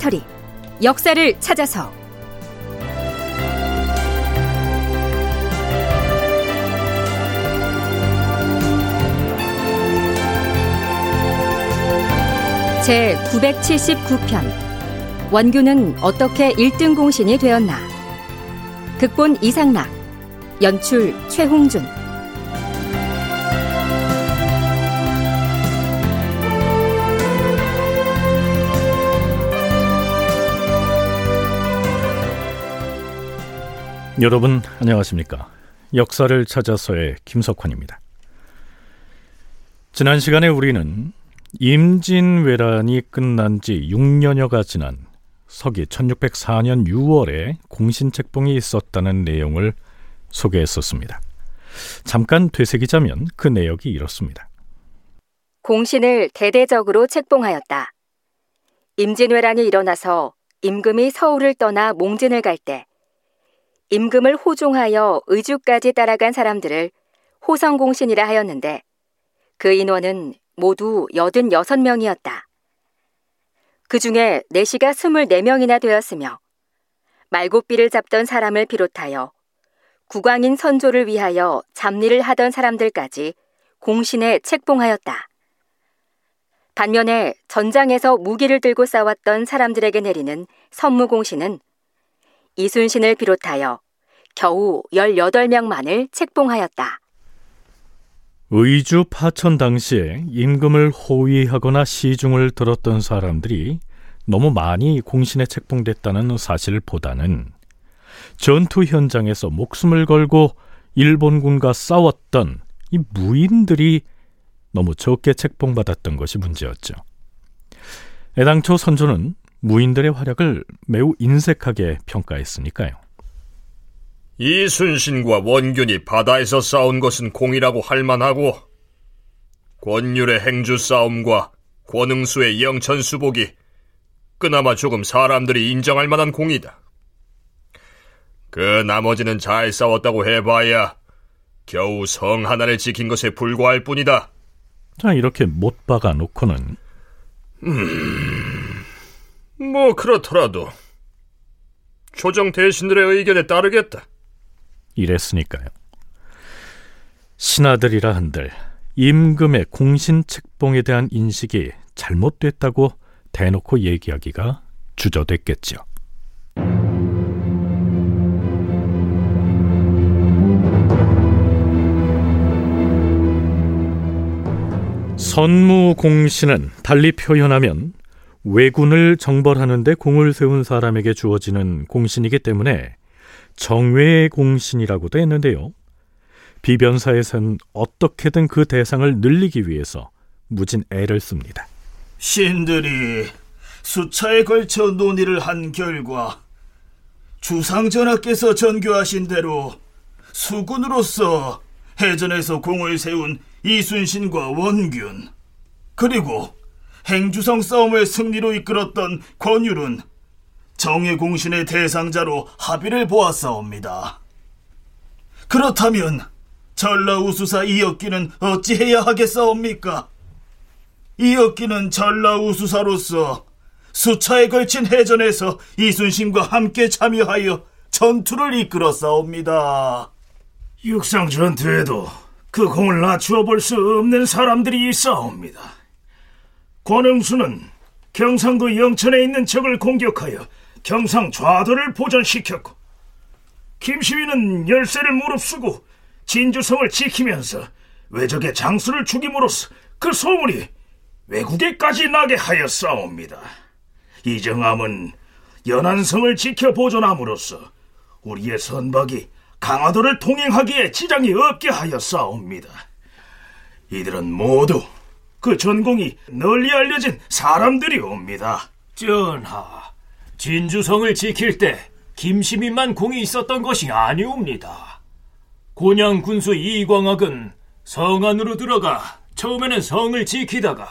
다큐멘터리 역사를 찾아서. 제 979편. 원규는 어떻게 1등 공신이 되었나? 극본 이상락 연출 최홍준 여러분 안녕하십니까? 역사를 찾아서의 김석환입니다. 지난 시간에 우리는 임진왜란이 끝난 지 6년여가 지난 서기 1604년 6월에 공신책봉이 있었다는 내용을 소개했었습니다. 잠깐 되새기자면 그 내역이 이렇습니다. 공신을 대대적으로 책봉하였다. 임진왜란이 일어나서 임금이 서울을 떠나 몽진을 갈 때 임금을 호종하여 의주까지 따라간 사람들을 호성공신이라 하였는데 그 인원은 모두 86명이었다. 그 중에 내시가 24명이나 되었으며 말고삐를 잡던 사람을 비롯하여 국왕인 선조를 위하여 잡리를 하던 사람들까지 공신에 책봉하였다. 반면에 전장에서 무기를 들고 싸웠던 사람들에게 내리는 선무공신은 이순신을 비롯하여 겨우 18명만을 책봉하였다. 의주 파천 당시에 임금을 호위하거나 시중을 들었던 사람들이 너무 많이 공신에 책봉됐다는 사실보다는 전투 현장에서 목숨을 걸고 일본군과 싸웠던 이 무인들이 너무 적게 책봉받았던 것이 문제였죠. 애당초 선조는 무인들의 활약을 매우 인색하게 평가했으니까요. 이순신과 원균이 바다에서 싸운 것은 공이라고 할 만하고 권율의 행주 싸움과 권응수의 영천 수복이 그나마 조금 사람들이 인정할 만한 공이다. 그 나머지는 잘 싸웠다고 해봐야 겨우 성 하나를 지킨 것에 불과할 뿐이다. 자, 이렇게 못 박아 놓고는 음... 뭐 그렇더라도 조정 대신들의 의견에 따르겠다. 이랬으니까요. 신하들이라 한들 임금의 공신 책봉에 대한 인식이 잘못됐다고 대놓고 얘기하기가 주저됐겠죠. 선무 공신은 달리 표현하면 왜군을 정벌하는데 공을 세운 사람에게 주어지는 공신이기 때문에 정외공신이라고도 했는데요. 비변사에선 어떻게든 그 대상을 늘리기 위해서 무진 애를 씁니다. 신들이 수차에 걸쳐 논의를 한 결과 주상전하께서 전교하신 대로 수군으로서 해전에서 공을 세운 이순신과 원균 그리고 행주성 싸움을 승리로 이끌었던 권율은 정예공신의 대상자로 합의를 보았사옵니다. 그렇다면 전라우수사 이역기는 어찌해야 하겠사옵니까? 이역기는 전라우수사로서 수차에 걸친 해전에서 이순신과 함께 참여하여 전투를 이끌었사옵니다. 육상 전투에도 그 공을 낮추어 볼 수 없는 사람들이 있사옵니다. 권응수는 경상도 영천에 있는 적을 공격하여 경상 좌도를 보전시켰고 김시위는 열쇠를 무릅쓰고 진주성을 지키면서 외적의 장수를 죽임으로써 그 소문이 외국에까지 나게 하였사옵니다. 이정함은 연안성을 지켜 보존함으로써 우리의 선박이 강화도를 통행하기에 지장이 없게 하였사옵니다. 이들은 모두 그 전공이 널리 알려진 사람들이 옵니다. 전하, 진주성을 지킬 때 김시민만 공이 있었던 것이 아니옵니다. 곤양 군수 이광학은 성 안으로 들어가 처음에는 성을 지키다가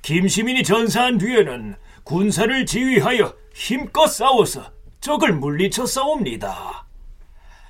김시민이 전사한 뒤에는 군사를 지휘하여 힘껏 싸워서 적을 물리쳐 싸웁니다.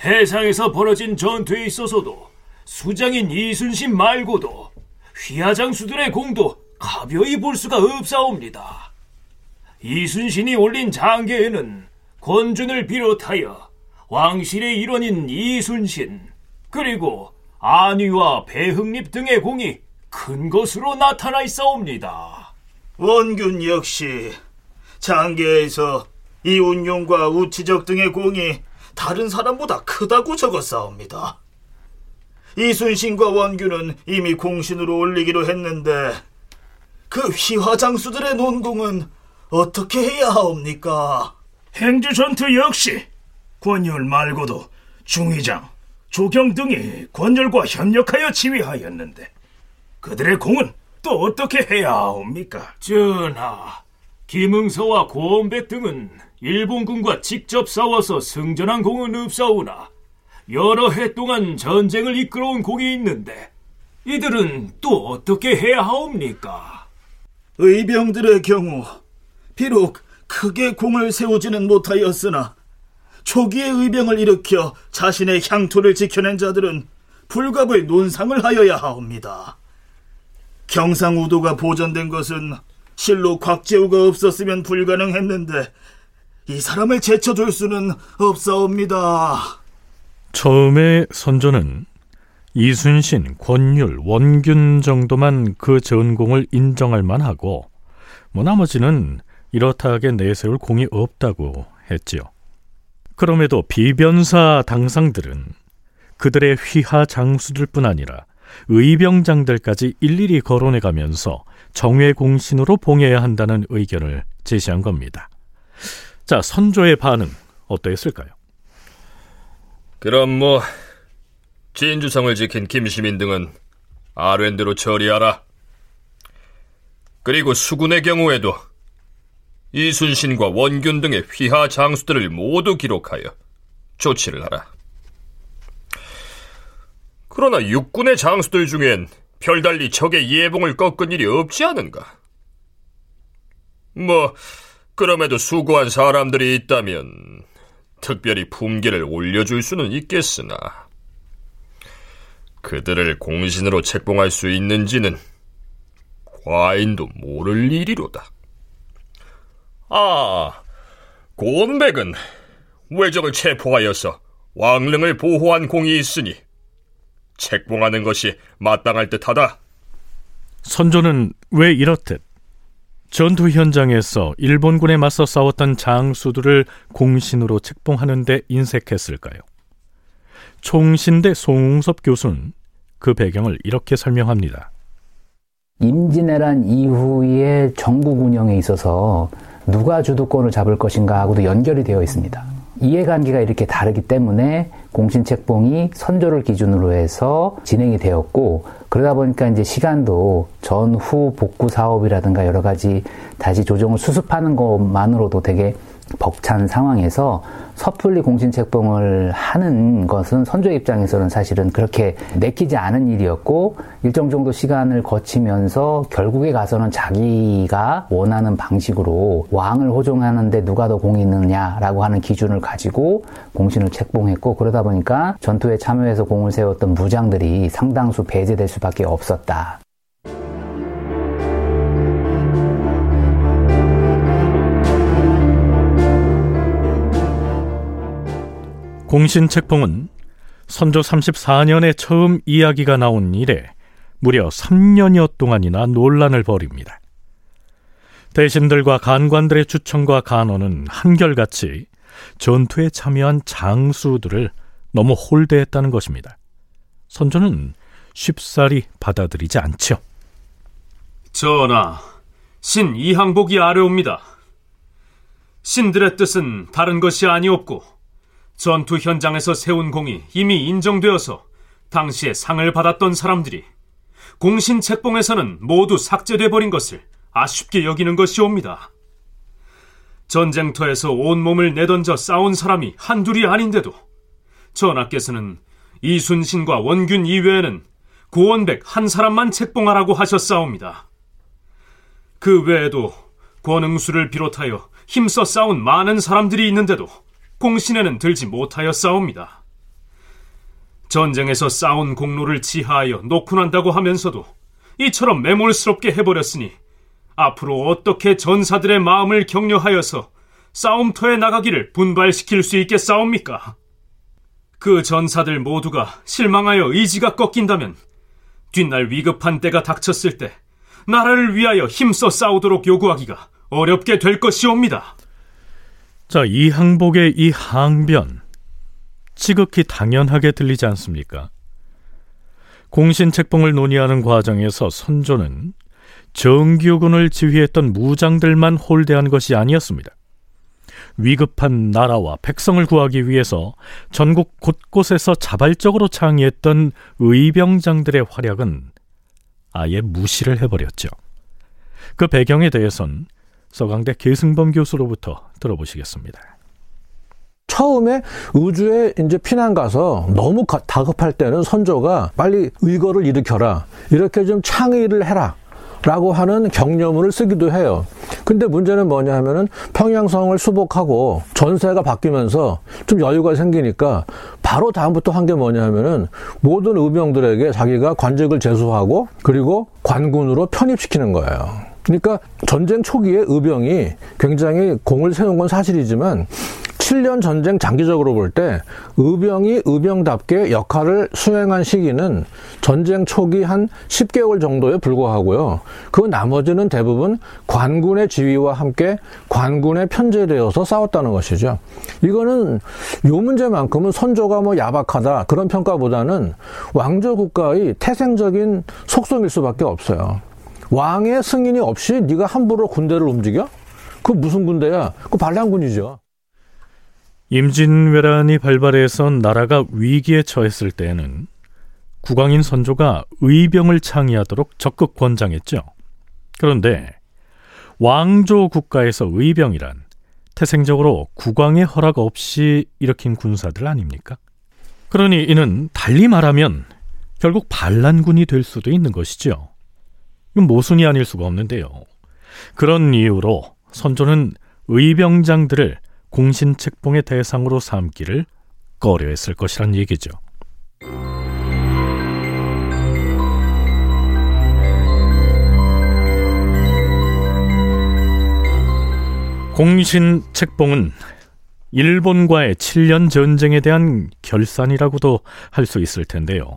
해상에서 벌어진 전투에 있어서도 수장인 이순신 말고도 휘하장수들의 공도 가벼이 볼 수가 없사옵니다. 이순신이 올린 장계에는 권준을 비롯하여 왕실의 일원인 이순신 그리고 안위와 배흥립 등의 공이 큰 것으로 나타나 있사옵니다. 원균 역시 장계에서 이운용과 우치적 등의 공이 다른 사람보다 크다고 적었사옵니다. 이순신과 원균은 이미 공신으로 올리기로 했는데 그 휘화장수들의 논공은 어떻게 해야 하옵니까? 행주 전투 역시 권율 말고도 중의장, 조경 등이 권율과 협력하여 지휘하였는데 그들의 공은 또 어떻게 해야 하옵니까? 전하, 김응서와 고원백 등은 일본군과 직접 싸워서 승전한 공은 없사오나 여러 해 동안 전쟁을 이끌어온 공이 있는데 이들은 또 어떻게 해야 하옵니까? 의병들의 경우 비록 크게 공을 세우지는 못하였으나 초기의 의병을 일으켜 자신의 향토를 지켜낸 자들은 불갑을 논상을 하여야 하옵니다. 경상우도가 보존된 것은 실로 곽재우가 없었으면 불가능했는데 이 사람을 제쳐둘 수는 없사옵니다. 처음에 선조는 이순신, 권율, 원균 정도만 그 전공을 인정할 만하고 뭐 나머지는 이렇다 하게 내세울 공이 없다고 했지요. 그럼에도 비변사 당상들은 그들의 휘하 장수들뿐 아니라 의병장들까지 일일이 거론해 가면서 정회 공신으로 봉해야 한다는 의견을 제시한 겁니다. 자, 선조의 반응 어떠했을까요? 그럼 뭐 진주성을 지킨 김시민 등은 아랜드로 처리하라. 그리고 수군의 경우에도 이순신과 원균 등의 휘하 장수들을 모두 기록하여 조치를 하라. 그러나 육군의 장수들 중엔 별달리 적의 예봉을 꺾은 일이 없지 않은가? 뭐, 그럼에도 수고한 사람들이 있다면 특별히 품계를 올려줄 수는 있겠으나 그들을 공신으로 책봉할 수 있는지는 과인도 모를 일이로다. 아, 고원백은 외적을 체포하여서 왕릉을 보호한 공이 있으니 책봉하는 것이 마땅할 듯하다. 선조는 왜 이렇듯 전투 현장에서 일본군에 맞서 싸웠던 장수들을 공신으로 책봉하는 데 인색했을까요? 총신대 송웅섭 교수는 그 배경을 이렇게 설명합니다. 임진왜란 이후의 전국 운영에 있어서 누가 주도권을 잡을 것인가 하고도 연결이 되어 있습니다. 이해관계가 이렇게 다르기 때문에 공신책봉이 선조를 기준으로 해서 진행이 되었고 그러다 보니까 이제 시간도 전후 복구 사업이라든가 여러 가지 다시 조정을 수습하는 것만으로도 되게 벅찬 상황에서 섣불리 공신책봉을 하는 것은 선조 입장에서는 사실은 그렇게 내키지 않은 일이었고 일정 정도 시간을 거치면서 결국에 가서는 자기가 원하는 방식으로 왕을 호종하는데 누가 더 공이 있느냐라고 하는 기준을 가지고 공신을 책봉했고 그러다 보니까 전투에 참여해서 공을 세웠던 무장들이 상당수 배제될 수밖에 없었다. 공신책봉은 선조 34년에 처음 이야기가 나온 이래 무려 3년여 동안이나 논란을 벌입니다. 대신들과 간관들의 추천과 간언은 한결같이 전투에 참여한 장수들을 너무 홀대했다는 것입니다. 선조는 쉽사리 받아들이지 않죠. 전하, 신 이항복이 아뢰옵니다. 신들의 뜻은 다른 것이 아니었고 전투 현장에서 세운 공이 이미 인정되어서 당시에 상을 받았던 사람들이 공신 책봉에서는 모두 삭제돼 버린 것을 아쉽게 여기는 것이옵니다. 전쟁터에서 온몸을 내던져 싸운 사람이 한둘이 아닌데도 전하께서는 이순신과 원균 이외에는 고원백 한 사람만 책봉하라고 하셨사옵니다. 그 외에도 권응수를 비롯하여 힘써 싸운 많은 사람들이 있는데도 공신에는 들지 못하였사옵니다. 전쟁에서 싸운 공로를 지하하여 난다고 하면서도 이처럼 매몰스럽게 해버렸으니 앞으로 어떻게 전사들의 마음을 격려하여서 싸움터에 나가기를 분발시킬 수 있겠사옵니까? 그 전사들 모두가 실망하여 의지가 꺾인다면 뒷날 위급한 때가 닥쳤을 때 나라를 위하여 힘써 싸우도록 요구하기가 어렵게 될 것이옵니다. 자, 이 항복의 이 항변 지극히 당연하게 들리지 않습니까? 공신책봉을 논의하는 과정에서 선조는 정규군을 지휘했던 무장들만 홀대한 것이 아니었습니다. 위급한 나라와 백성을 구하기 위해서 전국 곳곳에서 자발적으로 창의했던 의병장들의 활약은 아예 무시를 해버렸죠. 그 배경에 대해선 서강대 계승범 교수로부터 들어보시겠습니다. 처음에 우주에 이제 피난 가서 너무 다급할 때는 선조가 빨리 의거를 일으켜라. 이렇게 좀 창의를 해라. 라고 하는 경려문을 쓰기도 해요. 근데 문제는 뭐냐 하면은 평양성을 수복하고 전세가 바뀌면서 좀 여유가 생기니까 바로 다음부터 한 게 뭐냐 하면은 모든 의병들에게 자기가 관직을 제수하고 그리고 관군으로 편입시키는 거예요. 그러니까 전쟁 초기에 의병이 굉장히 공을 세운 건 사실이지만 7년 전쟁 장기적으로 볼 때 의병이 의병답게 역할을 수행한 시기는 전쟁 초기 한 10개월 정도에 불과하고요. 그 나머지는 대부분 관군의 지휘와 함께 관군에 편제되어서 싸웠다는 것이죠. 이거는 요 문제만큼은 선조가 뭐 야박하다 그런 평가보다는 왕조 국가의 태생적인 속성일 수밖에 없어요. 왕의 승인이 없이 네가 함부로 군대를 움직여? 그 무슨 군대야? 그 반란군이죠. 임진왜란이 발발해서 나라가 위기에 처했을 때에는 국왕인 선조가 의병을 창의하도록 적극 권장했죠. 그런데 왕조 국가에서 의병이란 태생적으로 국왕의 허락 없이 일으킨 군사들 아닙니까? 그러니 이는 달리 말하면 결국 반란군이 될 수도 있는 것이죠. 모순이 아닐 수가 없는데요. 그런 이유로 선조는 의병장들을 공신책봉의 대상으로 삼기를 꺼려했을 것이란 얘기죠. 공신 책봉은 일본과의 7년 전쟁에 대한 결산이라고도 할 수 있을 텐데요.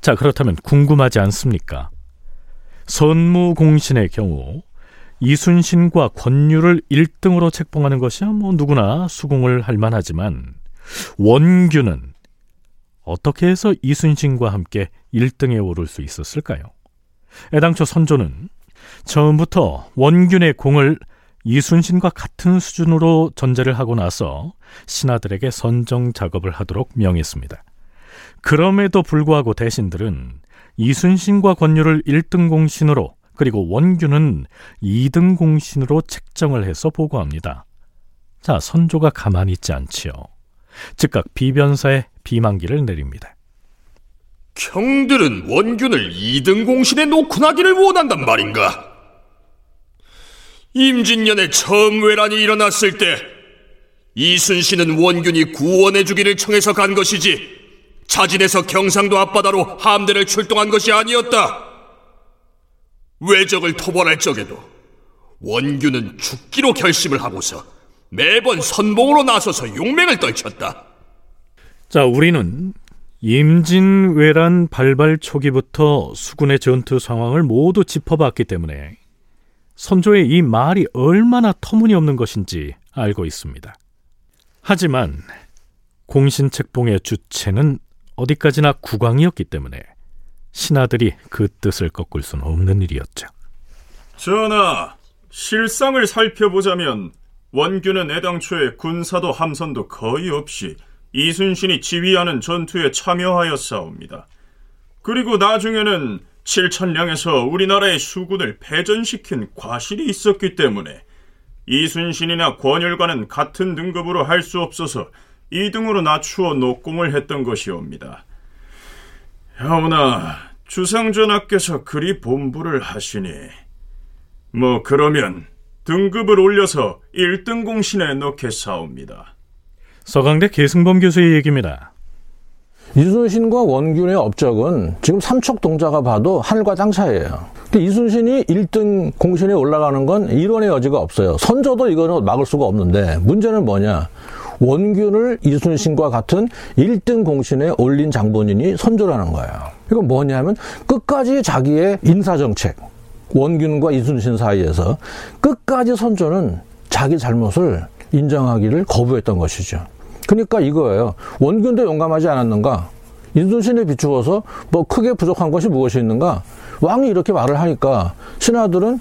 자, 그렇다면 궁금하지 않습니까? 선무공신의 경우 이순신과 권유를 1등으로 책봉하는 것이야 뭐 누구나 수긍을 할 만하지만 원규는 어떻게 해서 이순신과 함께 1등에 오를 수 있었을까요? 애당초 선조는 처음부터 원균의 공을 이순신과 같은 수준으로 전제를 하고 나서 신하들에게 선정 작업을 하도록 명했습니다. 그럼에도 불구하고 대신들은 이순신과 권유를 1등 공신으로 그리고 원규는 2등 공신으로 책정을 해서 보고합니다. 자, 선조가 가만히 있지 않지요. 즉각 비변사에 비만기를 내립니다. 경들은 원균을 2등 공신에 놓고 나기를 원한단 말인가? 임진년에 처음 외란이 일어났을 때 이순신은 원균이 구원해주기를 청해서 간 것이지 자진해서 경상도 앞바다로 함대를 출동한 것이 아니었다. 외적을 토벌할 적에도 원규는 죽기로 결심을 하고서 매번 선봉으로 나서서 용맹을 떨쳤다. 자, 우리는 임진왜란 발발 초기부터 수군의 전투 상황을 모두 짚어봤기 때문에 선조의 이 말이 얼마나 터무니없는 것인지 알고 있습니다. 하지만 공신책봉의 주체는 어디까지나 국왕이었기 때문에 신하들이 그 뜻을 꺾을 수는 없는 일이었죠. 전하, 실상을 살펴보자면 원규는 애당초에 군사도 함선도 거의 없이 이순신이 지휘하는 전투에 참여하였사옵니다. 그리고 나중에는 칠천량에서 우리나라의 수군을 패전시킨 과실이 있었기 때문에 이순신이나 권율과는 같은 등급으로 할 수 없어서 2등으로 낮추어 녹공을 했던 것이옵니다. 하오나 주상전하께서 그리 본부를 하시니 뭐 그러면 등급을 올려서 1등 공신에 넣겠사옵니다. 서강대 계승범 교수의 얘기입니다. 이순신과 원균의 업적은 지금 삼척 동자가 봐도 하늘과 땅 차이예요. 근데 이순신이 1등 공신에 올라가는 건 이론의 여지가 없어요. 선조도 이거는 막을 수가 없는데 문제는 뭐냐? 원균을 이순신과 같은 1등 공신에 올린 장본인이 선조라는 거예요. 이건 뭐냐면 끝까지 자기의 인사정책, 원균과 이순신 사이에서 끝까지 선조는 자기 잘못을 인정하기를 거부했던 것이죠. 그러니까 이거예요. 원균도 용감하지 않았는가? 이순신에 비추어서 뭐 크게 부족한 것이 무엇이 있는가? 왕이 이렇게 말을 하니까 신하들은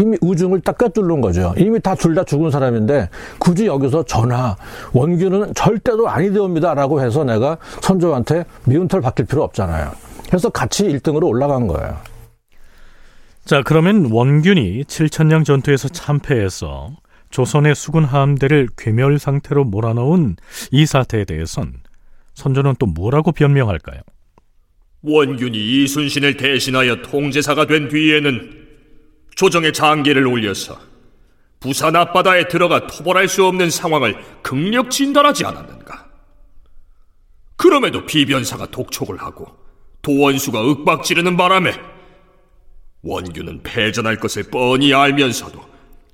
이미 우중을 딱 꿰뚫는 거죠. 이미 다 둘 다 죽은 사람인데 굳이 여기서 전하 원균은 절대로 아니되옵니다라고 해서 내가 선조한테 미운 털 박힐 필요 없잖아요. 그래서 같이 1등으로 올라간 거예요. 자, 그러면 원균이 7천량 전투에서 참패해서 조선의 수군 함대를 괴멸 상태로 몰아넣은 이 사태에 대해선 선조는 또 뭐라고 변명할까요? 원균이 이순신을 대신하여 통제사가 된 뒤에는 조정의 장계를 올려서 부산 앞바다에 들어가 토벌할 수 없는 상황을 극력 진단하지 않았는가? 그럼에도 비변사가 독촉을 하고 도원수가 윽박지르는 바람에 원균은 패전할 것을 뻔히 알면서도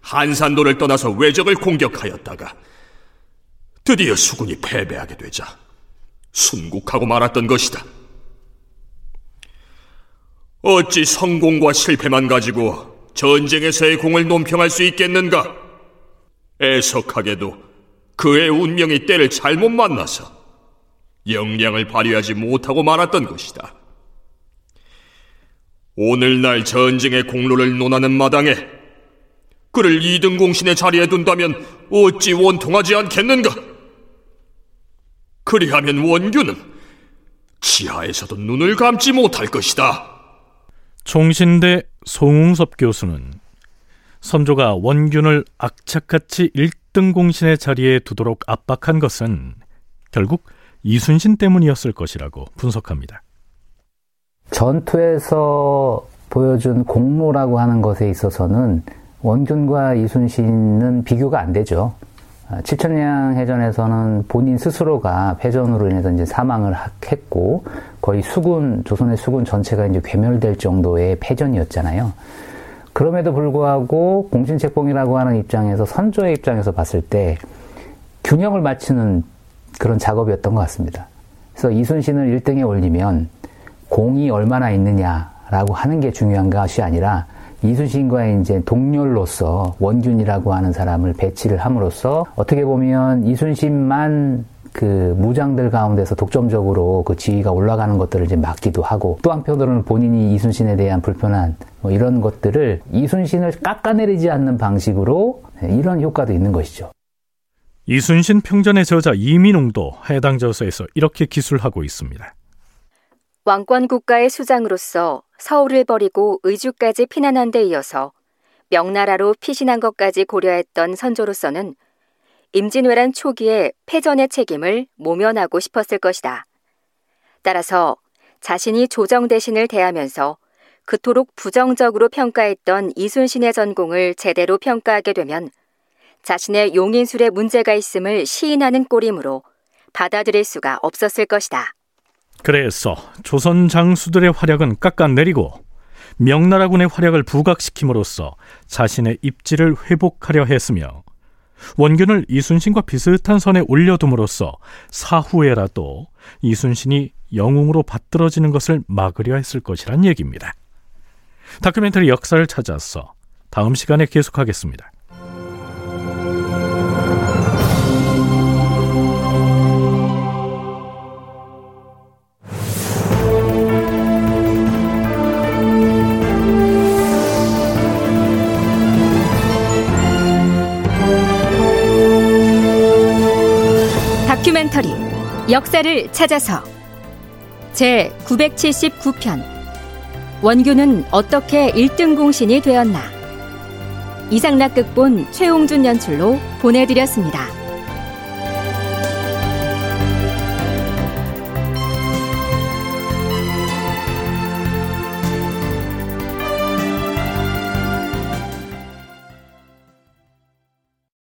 한산도를 떠나서 외적을 공격하였다가 드디어 수군이 패배하게 되자 순국하고 말았던 것이다. 어찌 성공과 실패만 가지고 전쟁에서의 공을 논평할 수 있겠는가? 애석하게도 그의 운명이 때를 잘못 만나서 역량을 발휘하지 못하고 말았던 것이다. 오늘날 전쟁의 공로를 논하는 마당에 그를 이등 공신의 자리에 둔다면 어찌 원통하지 않겠는가? 그리하면 원규는 지하에서도 눈을 감지 못할 것이다. 총신대 송웅섭 교수는 선조가 원균을 악착같이 1등 공신의 자리에 두도록 압박한 것은 결국 이순신 때문이었을 것이라고 분석합니다. 전투에서 보여준 공로라고 하는 것에 있어서는 원균과 이순신은 비교가 안 되죠. 칠천량 해전에서는 본인 스스로가 패전으로 인해서 이제 사망을 했고 거의 수군 조선의 수군 전체가 이제 괴멸될 정도의 패전이었잖아요. 그럼에도 불구하고 공신책봉이라고 하는 입장에서 선조의 입장에서 봤을 때 균형을 맞추는 그런 작업이었던 것 같습니다. 그래서 이순신을 1등에 올리면 공이 얼마나 있느냐라고 하는 게 중요한 것이 아니라 이순신과의 이제 동렬로서 원균이라고 하는 사람을 배치를 함으로써 어떻게 보면 이순신만 그 무장들 가운데서 독점적으로 그 지위가 올라가는 것들을 이제 막기도 하고 또 한편으로는 본인이 이순신에 대한 불편한 뭐 이런 것들을 이순신을 깎아내리지 않는 방식으로 이런 효과도 있는 것이죠. 이순신 평전의 저자 이민웅도 해당 저서에서 이렇게 기술하고 있습니다. 왕권 국가의 수장으로서 서울을 버리고 의주까지 피난한 데 이어서 명나라로 피신한 것까지 고려했던 선조로서는 임진왜란 초기에 패전의 책임을 모면하고 싶었을 것이다. 따라서 자신이 조정 대신을 대하면서 그토록 부정적으로 평가했던 이순신의 전공을 제대로 평가하게 되면 자신의 용인술에 문제가 있음을 시인하는 꼴이므로 받아들일 수가 없었을 것이다. 그래서 조선 장수들의 활약은 깎아내리고 명나라군의 활약을 부각시킴으로써 자신의 입지를 회복하려 했으며 원균을 이순신과 비슷한 선에 올려둠으로써 사후에라도 이순신이 영웅으로 받들어지는 것을 막으려 했을 것이란 얘기입니다. 다큐멘터리 역사를 찾아서 다음 시간에 계속하겠습니다. 역사를 찾아서. 제 979편. 원규는 어떻게 1등 공신이 되었나? 이상락 극본 최홍준 연출로 보내드렸습니다.